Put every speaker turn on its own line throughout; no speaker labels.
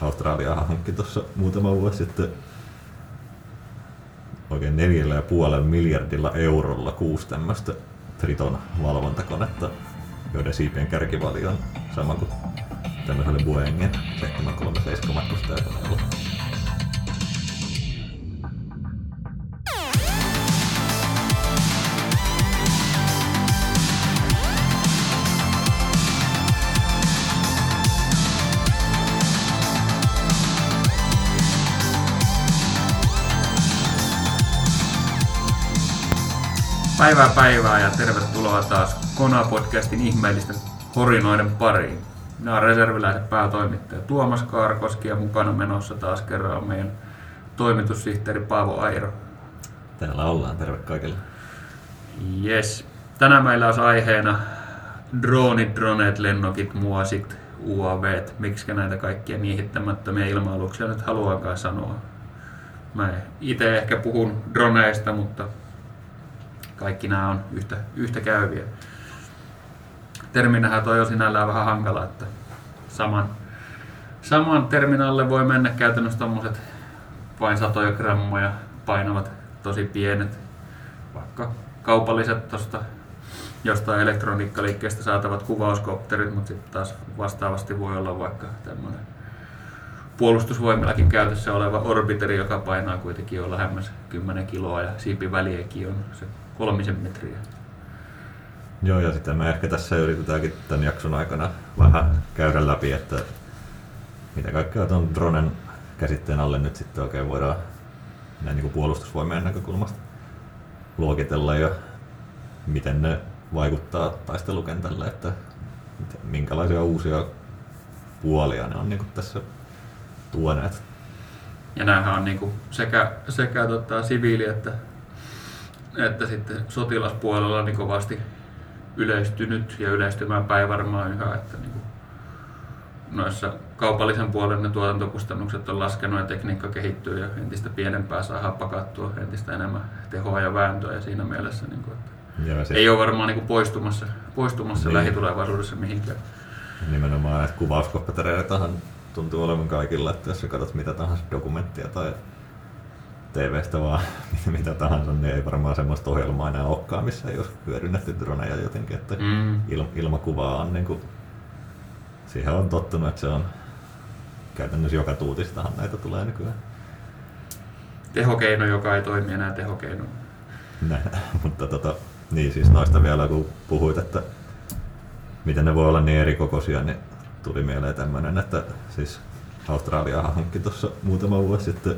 Australia hankki tuossa muutama vuosi sitten oikein neljällä ja puolen miljardilla eurolla kuusi tämmöistä Triton valvontakonetta, joiden siipien kärkivali on sama kuin tämmöisellä Boeingin 737 matkustajakoneella.
Päivää päivää ja tervetuloa taas Kona-podcastin ihmeellisten horinoiden pariin. Minä olen reserviläisen päätoimittaja Tuomas Kaarkoski ja mukana menossa taas kerran on meidän toimitussihteeri Paavo Airo.
Täällä ollaan, terve kaikille.
Yes. Tänään meillä olisi aiheena dronit, droneet, lennokit, muosit, UAV, miksi näitä kaikkia miehittämättömiä ilma-aluksia nyt haluankaan sanoa. Mä itse ehkä puhun droneista, mutta kaikki nämä on yhtä, yhtä käyviä. Terminähän toi on sinällään vähän hankala, että saman, saman terminalle voi mennä käytännössä tommoset vain satoja grammoja painavat tosi pienet, vaikka kaupalliset tosta jostain elektroniikkaliikkeestä saatavat kuvauskopterit, mutta sitten taas vastaavasti voi olla vaikka tämmöinen puolustusvoimillakin käytössä oleva orbiteri, joka painaa kuitenkin jo lähemmäs 10 kiloa ja siipiväliäkin on se kolmisen metriä.
Joo, ja sitten me ehkä tässä yritetäänkin tämän jakson aikana vähän käydä läpi, että mitä kaikkea tuon dronen käsitteen alle nyt sitten oikein voidaan näin niin kuin puolustusvoimien näkökulmasta luokitella ja miten ne vaikuttaa taistelukentälle, että minkälaisia uusia puolia ne on niin kuin tässä tuoneet.
Ja näähän on niin kuin sekä, sekä tota, siviili- että että sitten sotilaspuolella niin kovasti yleistynyt ja yleistymään päin varmaan yhä, että niin kuin noissa kaupallisen puolen ne tuotantokustannukset on laskenut ja tekniikka kehittyy ja entistä pienempää saa pakattua entistä enemmän tehoa ja vääntöä ja siinä mielessä niin kuin, että siis... ei ole varmaan niin kuin poistumassa, poistumassa niin. lähitulevaisuudessa mihinkään.
Nimenomaan, että kuvauskoppatereitahan tuntuu olevan kaikilla, että jos sä katsot mitä tahansa dokumenttia tai TVstä vaan mitä tahansa, niin ei varmaan semmoista ohjelmaa enää olekaan, missä ei olisi hyödynnetty droneja jotenkin, että mm. il, ilmakuvaa on niin kuin, siihen on tottunut, että se on käytännössä joka tuutistahan näitä tulee nykyään.
Tehokeino, joka ei toimi enää tehokeino.
Näin, mutta tota, niin siis noista vielä kun puhuit, että miten ne voi olla niin eri kokoisia, niin tuli mieleen tämmöinen, että siis Australia hankki tuossa muutama vuosi sitten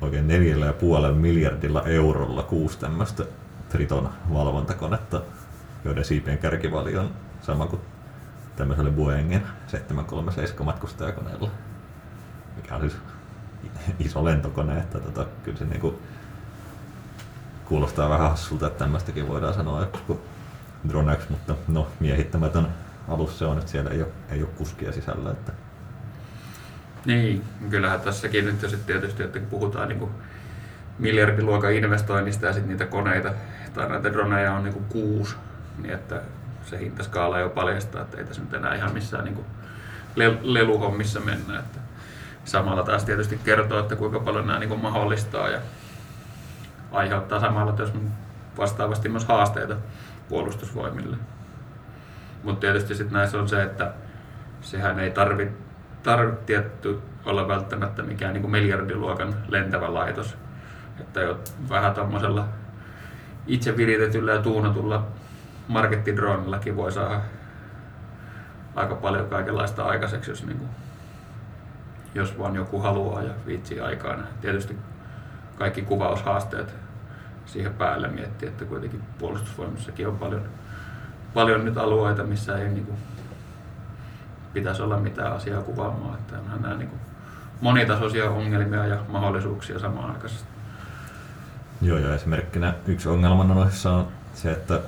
oikein neljällä ja puolen miljardilla eurolla kuusi tämmöistä Triton valvontakonetta, joiden siipien kärkivali on sama kuin tämmöisellä Boeingin 737 matkustajakoneella, mikä on siis iso lentokone, että tota, kyllä se niinku kuulostaa vähän hassulta, että tämmöistäkin voidaan sanoa joku droneksi, mutta no miehittämätön alus se on, että siellä ei ole, ei ole kuskia sisällä. Että
niin, kyllähän tässäkin nyt jo sitten tietysti, että puhutaan niin kuin miljardiluokan investoinnista ja sitten niitä koneita tai näitä droneja on niin kuin kuusi, niin että se hintaskaala jo paljastaa, että ei tässä nyt enää ihan missään niin kuin leluhommissa mennä. Että samalla taas tietysti kertoo, että kuinka paljon nämä niin kuin mahdollistaa ja aiheuttaa samalla jos vastaavasti myös haasteita puolustusvoimille. Mutta tietysti sitten näissä on se, että sehän ei tarvitse tarvitse olla välttämättä mikään niin kuin miljardiluokan lentävä laitos. Että jo vähän tuommoisella itse viritetyllä ja tuunatulla markettidronillakin voi saada aika paljon kaikenlaista aikaiseksi, jos, niin kuin, jos vaan joku haluaa ja viitsii aikaan. Tietysti kaikki kuvaushaasteet siihen päälle miettiä, että kuitenkin puolustusvoimissakin on paljon, paljon nyt alueita, missä ei niin kuin pitäisi olla mitään asiaa kuvaamaan. Että onhan nämä niin kuin monitasoisia ongelmia ja mahdollisuuksia samaan aikaan.
Joo, ja esimerkkinä yksi ongelma noissa on se, että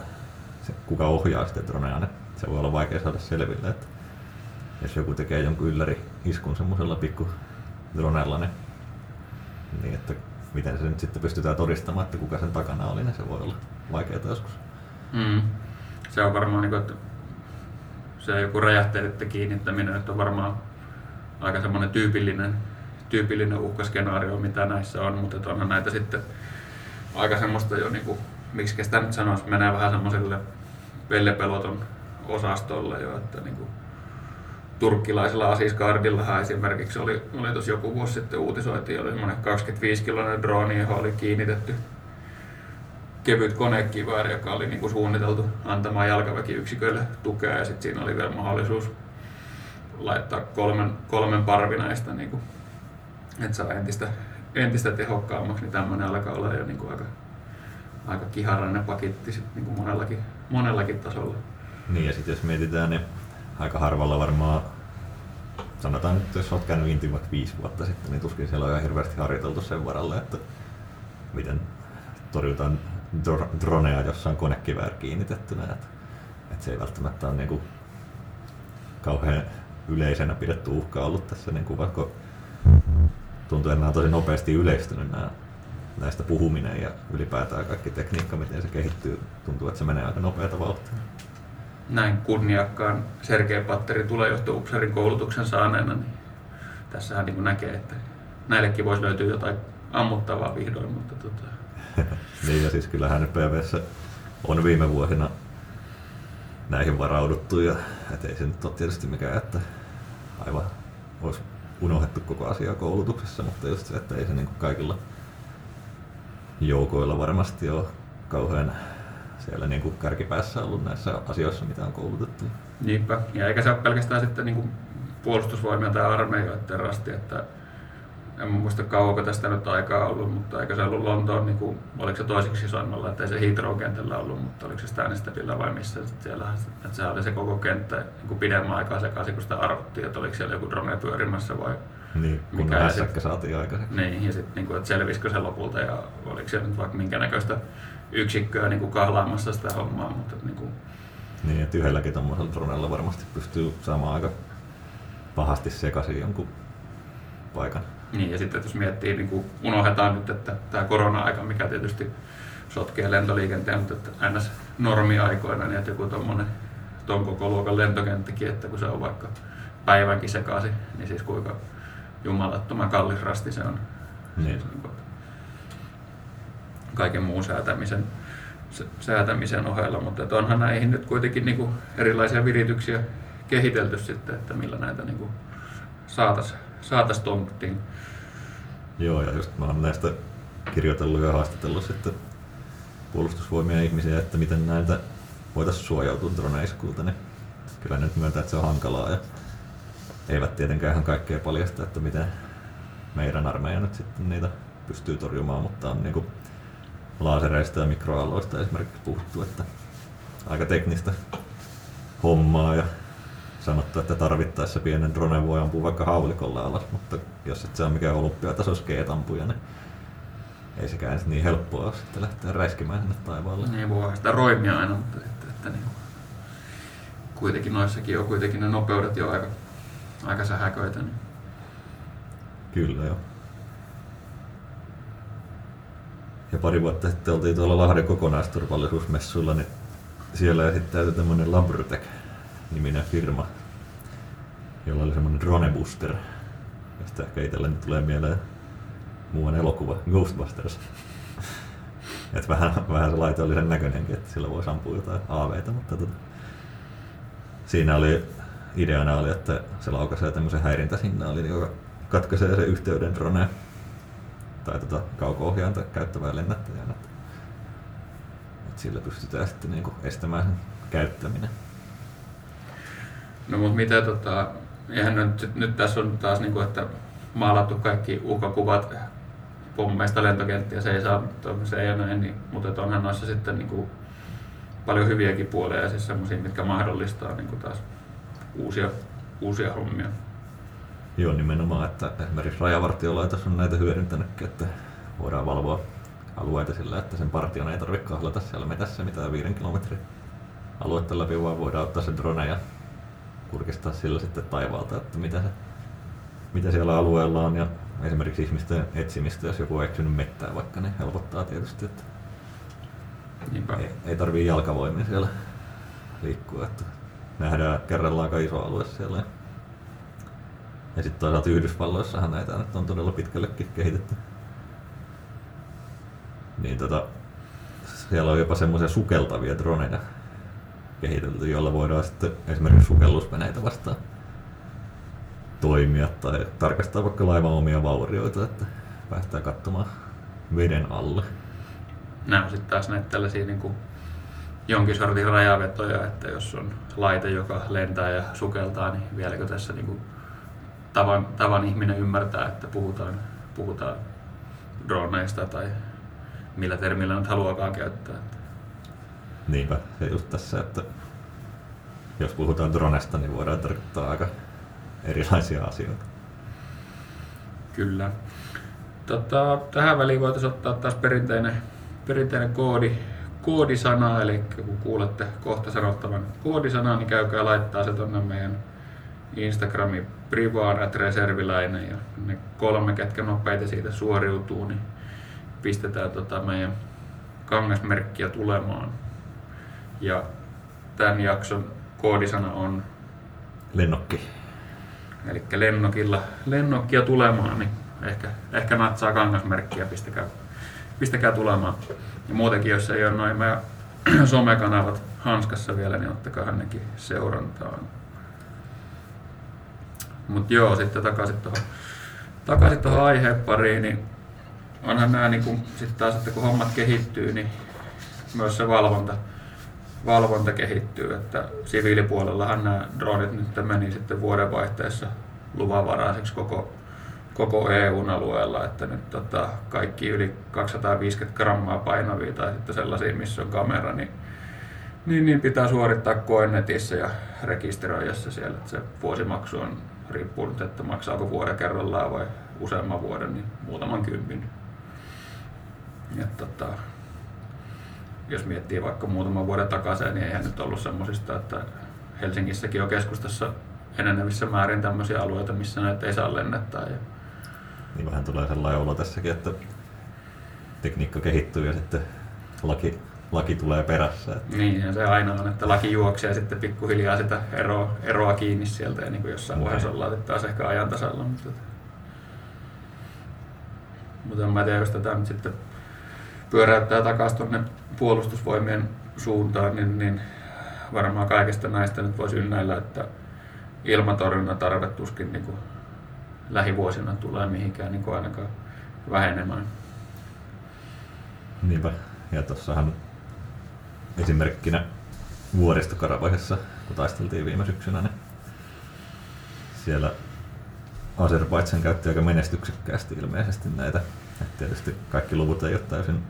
se, kuka ohjaa sitä droneja, niin se voi olla vaikea saada selville, että jos joku tekee jonkun ylläri iskun semmoisella pikku droneella, niin, niin että miten se nyt sitten pystytään todistamaan, että kuka sen takana oli, niin se voi olla vaikeaa joskus.
Mm. Se on varmaan, niin kuin, että se joku räjähteiden kiinnittäminen, että on varmaan aika semmoinen tyypillinen, tyypillinen uhkaskenaario, mitä näissä on, mutta onhan näitä sitten aika semmoista jo, niin kuin, miksi sitä nyt sanoisi, menee vähän semmoiselle pellepeloton osastolle jo, että niin kuin, turkkilaisella Asisgardillahan esimerkiksi oli, oli tuossa joku vuosi sitten uutisoitiin, oli semmoinen 25 kiloinen drooni, johon oli kiinnitetty kevyt konekivääri, joka oli niinku suunniteltu antamaan jalkaväkiyksiköille tukea ja sitten siinä oli vielä mahdollisuus laittaa kolmen, kolmen parvinaista, niinku, että saa entistä, entistä tehokkaammaksi, niin tämmöinen alkaa olla jo niinku aika, aika kiharrainen paketti sit niinku monellakin, monellakin tasolla.
Niin ja sitten jos mietitään, niin aika harvalla varmaan, sanotaan nyt jos olet käynyt Intiin vaikka viisi vuotta sitten, niin tuskin siellä on ihan hirveästi harjoiteltu sen varalle, että miten torjutaan droneja, jossa on konekivääri kiinnitettynä. Että, että se ei välttämättä ole niin kuin kauhean yleisenä pidetty uhka ollut tässä, niin kuin vaikka tuntuu, että nämä on tosi nopeasti yleistynyt nämä, näistä puhuminen ja ylipäätään kaikki tekniikka, miten se kehittyy, tuntuu, että se menee aika nopeata vauhtia.
Näin kunniakkaan Sergei Patteri tulejohto-upseerin koulutuksen saaneena, niin tässähän niin näkee, että näillekin voisi löytyä jotain ammuttavaa vihdoin, mutta tota,
niin ja siis kyllähän PVssä on viime vuosina näihin varauduttu ja et ei se nyt ole tietysti mikään, että aivan olisi unohdettu koko asia koulutuksessa, mutta just se, että ei se niin kaikilla joukoilla varmasti ole kauhean siellä niin kuin kärkipäässä ollut näissä asioissa, mitä on koulutettu.
Niinpä, ja eikä se ole pelkästään sitten niin kuin puolustusvoimia tai armeijoiden rasti, että en muista kauanko tästä nyt aikaa ollut, mutta eikö se ollut Lontoon, niin kuin, oliko se toiseksi isoimmalla, että ei se Heathrow-kentällä ollut, mutta oliko se Stanistedillä vai missä siellä, että se oli se koko kenttä niin kuin pidemmän aikaa sekaisin, kun sitä arvottiin, että oliko siellä joku drone pyörimässä vai
niin, kun mikä hässäkkä saatiin aikaiseksi.
Niin, ja sitten, niin kuin, että selvisikö se lopulta ja oliko siellä nyt vaikka minkä näköistä yksikköä niin kuin kahlaamassa sitä hommaa, mutta niin kuin...
Niin, että yhdelläkin tuommoisella dronella varmasti pystyy saamaan aika pahasti sekaisin jonkun paikan.
Niin, ja sitten jos miettii, niin kuin unohdetaan nyt, että tämä korona-aika, mikä tietysti sotkee lentoliikenteen, mutta että ns. normiaikoina, niin että joku tuommoinen ton koko luokan lentokenttäkin, että kun se on vaikka päivänkin sekaisin, niin siis kuinka jumalattoman kallis rasti se on. Niin. Siis niin kuin, kaiken muun säätämisen, säätämisen ohella, mutta onhan näihin nyt kuitenkin niin kuin erilaisia virityksiä kehitelty sitten, että millä näitä niin saataisiin saatais tonttiin.
Joo, ja just mä oon näistä kirjoitellut ja haastatellut sitten puolustusvoimia ihmisiä, että miten näitä voitaisiin suojautua droneiskulta, niin kyllä nyt myöntää, että se on hankalaa ja eivät tietenkään ihan kaikkea paljasta, että miten meidän armeija nyt sitten niitä pystyy torjumaan, mutta on niin laasereista ja mikroaalloista esimerkiksi puhuttu, että aika teknistä hommaa ja sanottu, että tarvittaessa pienen drone voi ampua vaikka haulikolla alas, mutta jos et se on mikään olympiataso skeetampuja, niin ei sekään niin helppoa ole sitten lähteä räiskimään sinne taivaalle.
Niin, voi sitä roimia aina, mutta että, että niin, kuitenkin noissakin on kuitenkin ne nopeudet jo aika, aika sähäköitä. Niin.
Kyllä joo. Ja pari vuotta sitten oltiin tuolla Lahden kokonaisturvallisuusmessuilla, niin siellä esittäytyi tämmöinen Labrutec niminen firma, jolla oli semmoinen drone booster, josta ehkä itselleni tulee mieleen muuan elokuva Ghostbusters. Et vähän, vähän se laite oli sen näköinenkin, että sillä voi ampua jotain aaveita, mutta tota, siinä oli ideana oli, että se laukaisee tämmöisen häirintäsignaalin, joka katkaisee sen yhteyden droneen tai tota kauko-ohjainta käyttävää lennättäjään. Että, että sillä pystytään sitten niinku estämään sen käyttäminen.
No mutta mitä tota, eihän nyt, nyt tässä on taas niin kuin, että maalattu kaikki uhkakuvat pommeista lentokenttiä, se ei saa, se ei näin, niin, mutta onhan noissa sitten niin kuin, paljon hyviäkin puolia ja siis sellaisia, mitkä mahdollistaa niin kuin taas uusia, uusia hommia.
Joo, nimenomaan, että esimerkiksi rajavartiolaitos on näitä hyödyntänytkin, että voidaan valvoa alueita sillä, että sen partion ei tarvitse kahlata siellä metässä mitään viiden kilometrin aluetta läpi, vaan voidaan ottaa se drone ja kurkistaa sillä sitten taivaalta, että mitä, se, mitä siellä alueella on ja esimerkiksi ihmisten etsimistä, jos joku on eksynyt mettää vaikka, niin helpottaa tietysti, että Niinpä. ei, ei tarvii jalkavoimin siellä liikkua, että nähdään kerrallaan aika iso alue siellä Ja sitten toisaalta Yhdysvalloissahan näitä nyt on todella pitkällekin kehitetty. Niin tota, siellä on jopa semmoisia sukeltavia droneja kehitelty, joilla voidaan sitten esimerkiksi sukellusveneitä vastaan toimia tai tarkastaa vaikka laivan omia vaurioita, että päästään katsomaan veden alle.
Nämä on sitten taas näitä tällaisia niin kuin jonkin sortin rajavetoja, että jos on laite, joka lentää ja sukeltaa, niin vieläkö tässä niin kuin tavan, tavan ihminen ymmärtää, että puhutaan, puhutaan droneista tai millä termillä nyt haluakaan käyttää.
Niinpä, se just tässä, että jos puhutaan dronesta, niin voidaan tarkoittaa aika erilaisia asioita.
Kyllä. Tota, tähän väliin voitaisiin ottaa taas perinteinen, perinteinen koodi, koodisana, eli kun kuulette kohta sanottavan koodisanan, niin käykää laittaa se tuonne meidän Instagramin privaan, että reserviläinen ja ne kolme, ketkä nopeita siitä suoriutuu, niin pistetään tota meidän kangasmerkkiä tulemaan. Ja tämän jakson koodisana on
Lennokki.
Eli lennokilla, lennokkia tulemaan, niin ehkä, ehkä natsaa kangasmerkkiä, pistäkää, pistäkää tulemaan. Ja muutenkin, jos ei ole noin meidän somekanavat hanskassa vielä, niin ottakaa nekin seurantaan. Mutta joo, sitten takaisin tuohon takaisin tuohon aiheen pariin, niin onhan nämä niin kun, sit taas, että kun hommat kehittyy, niin myös se valvonta, valvonta kehittyy. Että siviilipuolellahan nämä dronit nyt meni sitten vuodenvaihteessa luvanvaraiseksi koko, koko EUn alueella, että nyt tota, kaikki yli 250 grammaa painavia tai sitten sellaisia, missä on kamera, niin, niin, niin pitää suorittaa koe netissä ja rekisteröidä se siellä. Että se vuosimaksu on riippuu nyt, että maksaako vuoden kerrallaan vai useamman vuoden, niin muutaman kympin. Ja tota, jos miettii vaikka muutaman vuoden takaisin, niin eihän nyt ollut semmoisista, että Helsingissäkin on keskustassa enenevissä määrin tämmöisiä alueita, missä näitä ei saa lennättää. Ja...
Niin vähän tulee sellainen olo tässäkin, että tekniikka kehittyy ja sitten laki, laki tulee perässä.
Että... Niin, ja se aina on, että laki juoksee ja sitten pikkuhiljaa sitä eroa, eroa kiinni sieltä ja niin kuin jossain vaiheessa ollaan taas ehkä ajan tasalla. Mutta, mutta en mä tiedä, jos tätä nyt sitten pyöräyttää takaisin tuonne puolustusvoimien suuntaan, niin, niin varmaan kaikista näistä nyt voisi ynnäillä, että ilmatorjunnan tarve tuskin niin kuin lähivuosina tulee mihinkään niin kuin ainakaan vähenemään.
Niinpä. Ja tuossahan esimerkkinä vuoristokarabahissa, kun taisteltiin viime syksynä, niin siellä Azerbaidsan käytti aika menestyksekkäästi ilmeisesti näitä. Et tietysti kaikki luvut ei ole täysin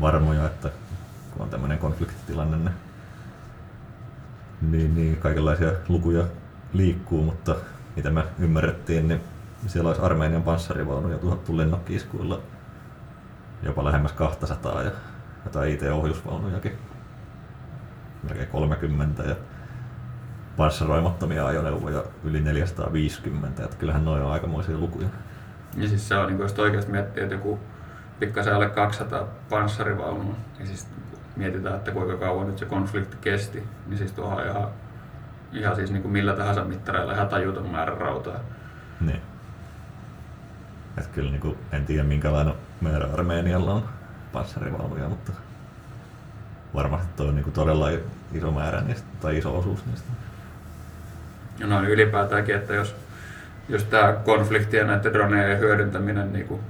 varmoja, että kun on tämmöinen konfliktitilanne, niin, niin, niin kaikenlaisia lukuja liikkuu, mutta mitä me ymmärrettiin, niin siellä olisi Armeenian panssarivaunuja tuhattu lennokkiiskuilla jopa lähemmäs 200 ja jotain IT-ohjusvaunujakin melkein 30 ja panssaroimattomia ajoneuvoja yli 450, että kyllähän noin on aikamoisia lukuja.
Ja siis se on, niin jos oikeasti miettii, että joku pikkasen alle 200 panssarivaunua, niin siis mietitään, että kuinka kauan nyt se konflikti kesti, niin siis tuohon ihan, ihan siis niin kuin millä tahansa mittareilla ihan tajuton määrä rautaa.
Niin. Että kyllä niin kuin, en tiedä minkälainen määrä Armeenialla on panssarivaunuja, mutta varmasti tuo on niin kuin todella iso määrä niistä, tai iso osuus niistä.
Ja noin ylipäätäänkin, että jos, jos tämä konflikti ja näiden droneiden hyödyntäminen niin kuin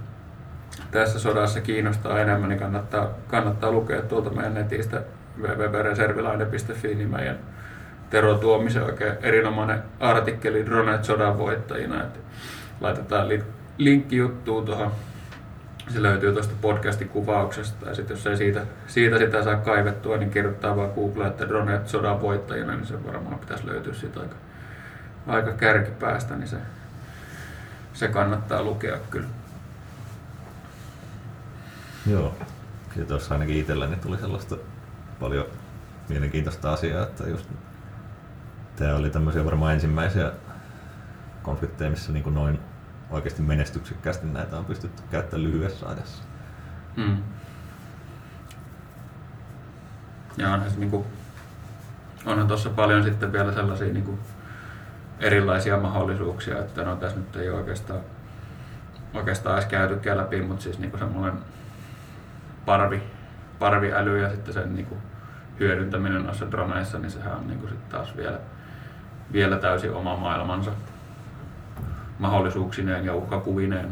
tässä sodassa kiinnostaa enemmän, niin kannattaa, kannattaa lukea tuolta meidän netistä www.reservilaine.fi, niin meidän Tero Tuomisen oikein erinomainen artikkeli Dronet sodan voittajina. Että laitetaan li- linkki juttuun tuohon. Se löytyy tuosta podcastin kuvauksesta ja sitten jos ei siitä, siitä sitä saa kaivettua, niin kirjoittaa vaan Google, että Dronet sodan voittajina, niin se varmaan pitäisi löytyä siitä aika, aika kärkipäästä, niin se, se kannattaa lukea kyllä.
Joo. Ja tuossa ainakin itselläni tuli sellaista paljon mielenkiintoista asiaa, että just tämä oli tämmöisiä varmaan ensimmäisiä konflikteja, missä niin kuin noin oikeasti menestyksekkäästi näitä on pystytty käyttämään lyhyessä ajassa. Hmm.
Ja onhan, niin kuin, onhan tuossa paljon sitten vielä sellaisia niin kuin, erilaisia mahdollisuuksia, että no tässä nyt ei oikeastaan, oikeastaan edes käytykään läpi, mutta siis niinku semmoinen parvi, parviäly ja sitten sen niinku hyödyntäminen noissa droneissa, niin sehän on niinku sit taas vielä, vielä täysin oma maailmansa mahdollisuuksineen ja uhkakuvineen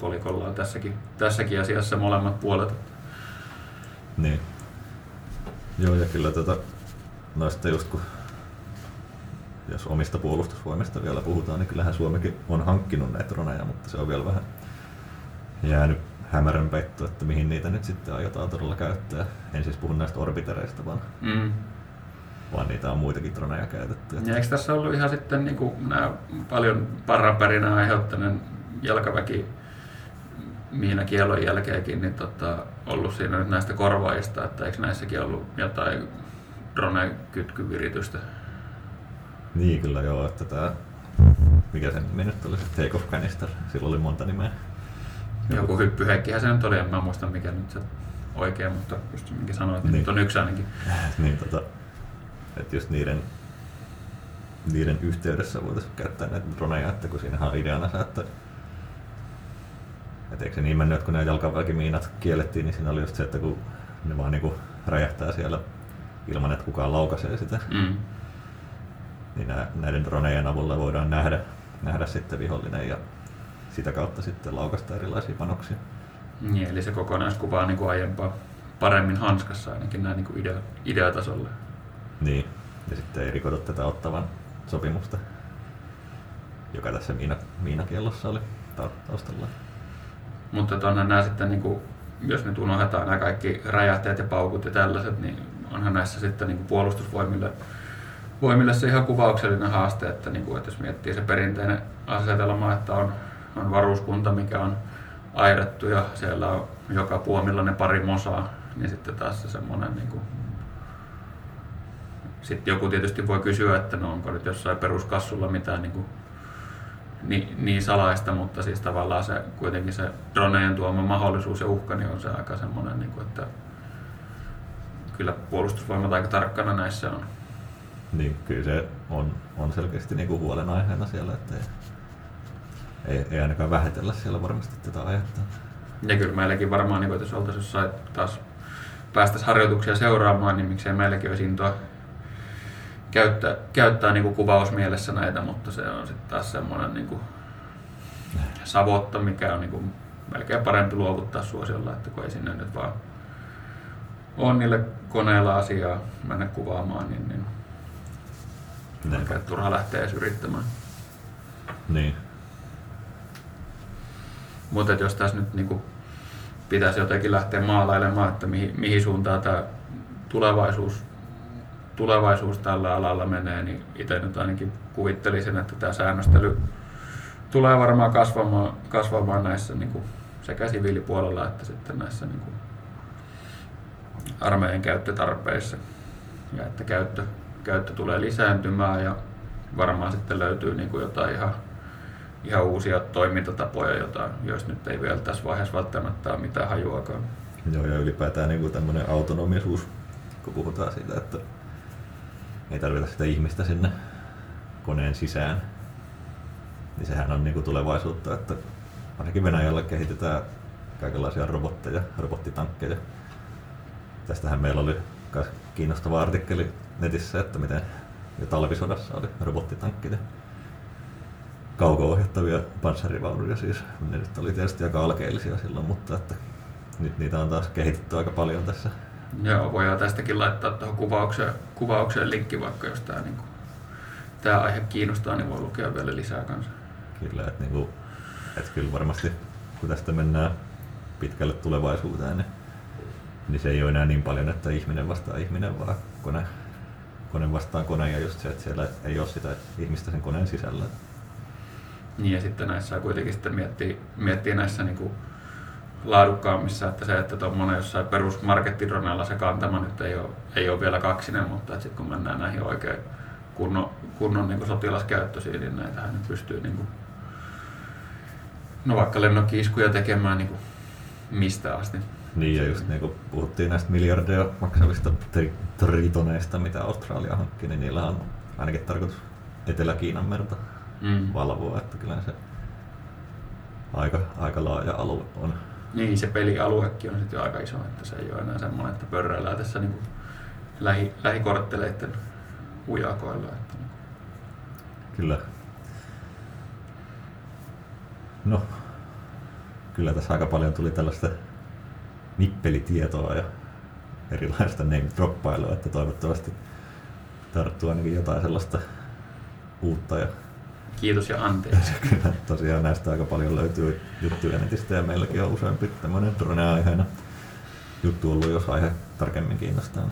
kolikolla on tässäkin, tässäkin asiassa molemmat puolet.
Niin. Joo, ja kyllä tota, noista just kun jos omista puolustusvoimista vielä puhutaan, niin kyllähän Suomikin on hankkinut näitä droneja, mutta se on vielä vähän jäänyt hämärän peitto, että mihin niitä nyt sitten aiotaan todella käyttää. En siis puhu näistä orbitereista, vaan,
Mm.
vaan niitä on muitakin droneja käytetty.
Ja eikö tässä ollut ihan sitten niin kuin nämä paljon parranpärinä aiheuttaneen jalkaväki miinakielon jälkeenkin niin tota, ollut siinä nyt näistä korvaajista, että eikö näissäkin ollut jotain drone-kytkyviritystä?
Niin kyllä joo, että tämä, mikä sen nimi nyt oli, Take Off Canister, sillä oli monta nimeä.
Joku hyppyheikkihän se nyt oli, en mä muista mikä nyt se oikein, mutta just minkä sanoit, että
Niin.
nyt on yksi ainakin.
niin tota, että just niiden, niiden yhteydessä voitaisiin käyttää näitä droneja, että kun siinähän on ideana se, että et eikö se niin mennyt, että kun nämä jalkaväkimiinat kiellettiin, niin siinä oli just se, että kun ne vaan niinku räjähtää siellä ilman, että kukaan laukaisee sitä,
Mm.
niin näiden dronejen avulla voidaan nähdä, nähdä sitten vihollinen ja sitä kautta sitten laukasta erilaisia panoksia.
Niin, eli se kokonaiskuva on niin kuin aiempaa paremmin hanskassa ainakin näin niin kuin idea, ideatasolla.
Niin, ja sitten ei rikota tätä ottavan sopimusta, joka tässä miina, miinakiellossa oli tau- taustalla.
Mutta että onhan nämä sitten, niin kuin, jos nyt unohdetaan nämä kaikki räjähteet ja paukut ja tällaiset, niin onhan näissä sitten niin kuin puolustusvoimille voimille se ihan kuvauksellinen haaste, että, niin kuin, että jos miettii se perinteinen asetelma, että on, on varuskunta, mikä on aidattu ja siellä on joka puomilla ne pari mosaa, niin sitten taas se semmoinen niin kuin, sitten joku tietysti voi kysyä, että no onko nyt jossain peruskassulla mitään niin, kuin, niin, niin salaista, mutta siis tavallaan se kuitenkin se dronejen tuoma mahdollisuus ja uhka niin on se aika semmoinen, niin kuin, että kyllä puolustusvoimat aika tarkkana näissä on.
Niin kyllä se on, on selkeästi niinku huolenaiheena siellä, että ei, ei, ainakaan vähätellä siellä varmasti tätä aihetta.
Ja kyllä meilläkin varmaan, niin jos oltaisiin jossain taas päästäisiin harjoituksia seuraamaan, niin miksei meilläkin olisi intoa käyttää, käyttää niin kuin kuvausmielessä näitä, mutta se on sitten taas semmoinen niin kuin savotta, mikä on niin kuin melkein parempi luovuttaa suosiolla, että kun ei sinne nyt vaan on niille koneilla asiaa mennä kuvaamaan, niin, niin melkein turha lähteä edes yrittämään.
Niin,
Mutta jos tässä nyt niinku pitäisi jotenkin lähteä maalailemaan, että mihin, mihin suuntaan tämä tulevaisuus, tulevaisuus tällä alalla menee, niin itse nyt ainakin kuvittelisin, että tämä säännöstely tulee varmaan kasvamaan, kasvamaan näissä niinku sekä siviilipuolella että sitten näissä niinku armeijan käyttötarpeissa. Ja että käyttö, käyttö tulee lisääntymään ja varmaan sitten löytyy niinku jotain ihan ihan uusia toimintatapoja, jota, joista nyt ei vielä tässä vaiheessa välttämättä ole mitään hajuakaan.
joo ja ylipäätään niinku tämmöinen autonomisuus, kun puhutaan siitä, että ei tarvita sitä ihmistä sinne koneen sisään, niin sehän on niinku tulevaisuutta, että ainakin Venäjällä kehitetään kaikenlaisia robotteja, robottitankkeja. Tästähän meillä oli kiinnostava artikkeli netissä, että miten jo talvisodassa oli robottitankkeja. Kauko-ohjattavia panssarivaunuja siis. Ne nyt oli tietysti aika alkeellisia silloin, mutta että nyt niitä on taas kehitetty aika paljon tässä.
Joo, voidaan tästäkin laittaa tuohon kuvaukseen, kuvaukseen linkki vaikka, jos tämä niin tämä aihe kiinnostaa, niin voi lukea vielä lisää kanssa.
Kyllä, että, niinku, että kyllä varmasti kun tästä mennään pitkälle tulevaisuuteen, niin, niin se ei ole enää niin paljon, että ihminen vastaa ihminen, vaan kone, kone vastaan kone ja just se, että siellä ei ole sitä ihmistä sen koneen sisällä.
Niin ja sitten näissä kuitenkin sitten miettii, miettii näissä niin kuin laadukkaammissa, että se, että tuommoinen jossain perusmarkettidronella se kantama nyt ei ole, ei ole vielä kaksinen, mutta sitten kun mennään näihin oikein kunnon, kunnon niin sotilaskäyttöisiin, niin näitähän nyt pystyy niin kuin, no vaikka lennokkiiskuja tekemään niin kuin mistä asti.
Niin ja just niin kuin puhuttiin näistä miljardeja maksavista tri- tritoneista, mitä Australia hankki, niin niillä on ainakin tarkoitus Etelä-Kiinan merta
Mm.
valvoa, että kyllä se aika, aika laaja alue on.
Niin, se pelialuekin on sitten jo aika iso, että se ei ole enää semmoinen, että pörräillään tässä niin kuin lähi, lähikortteleiden ujakoilla. Että niin.
Kyllä. No, kyllä tässä aika paljon tuli tällaista nippelitietoa ja erilaista name droppailua, että toivottavasti tarttuu ainakin jotain sellaista uutta ja
Kiitos ja anteeksi.
kyllä tosiaan näistä aika paljon löytyy juttuja netistä ja meilläkin on useampi tämmöinen drone-aiheena juttu ollut, jos aihe tarkemmin kiinnostaa.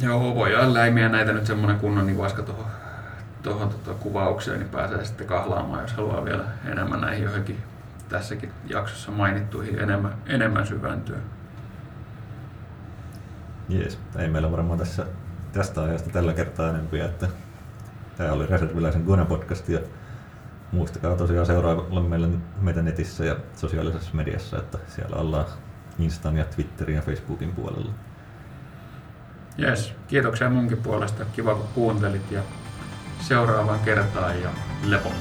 Joo, voidaan läimiä näitä nyt semmoinen kunnon niin vaska tuohon tuohon tota, kuvaukseen, niin pääsee sitten kahlaamaan, jos haluaa vielä enemmän näihin johonkin tässäkin jaksossa mainittuihin enemmän, enemmän syventyä.
Jees, ei meillä varmaan tässä tästä aiheesta tällä kertaa enempiä, että tämä oli Reserviläisen Gona podcast ja muistakaa tosiaan seuraavalla meillä, meitä netissä ja sosiaalisessa mediassa, että siellä ollaan Instan ja Twitterin ja Facebookin puolella.
Jes, kiitoksia munkin puolesta. Kiva kun kuuntelit ja seuraavaan kertaan ja lepo.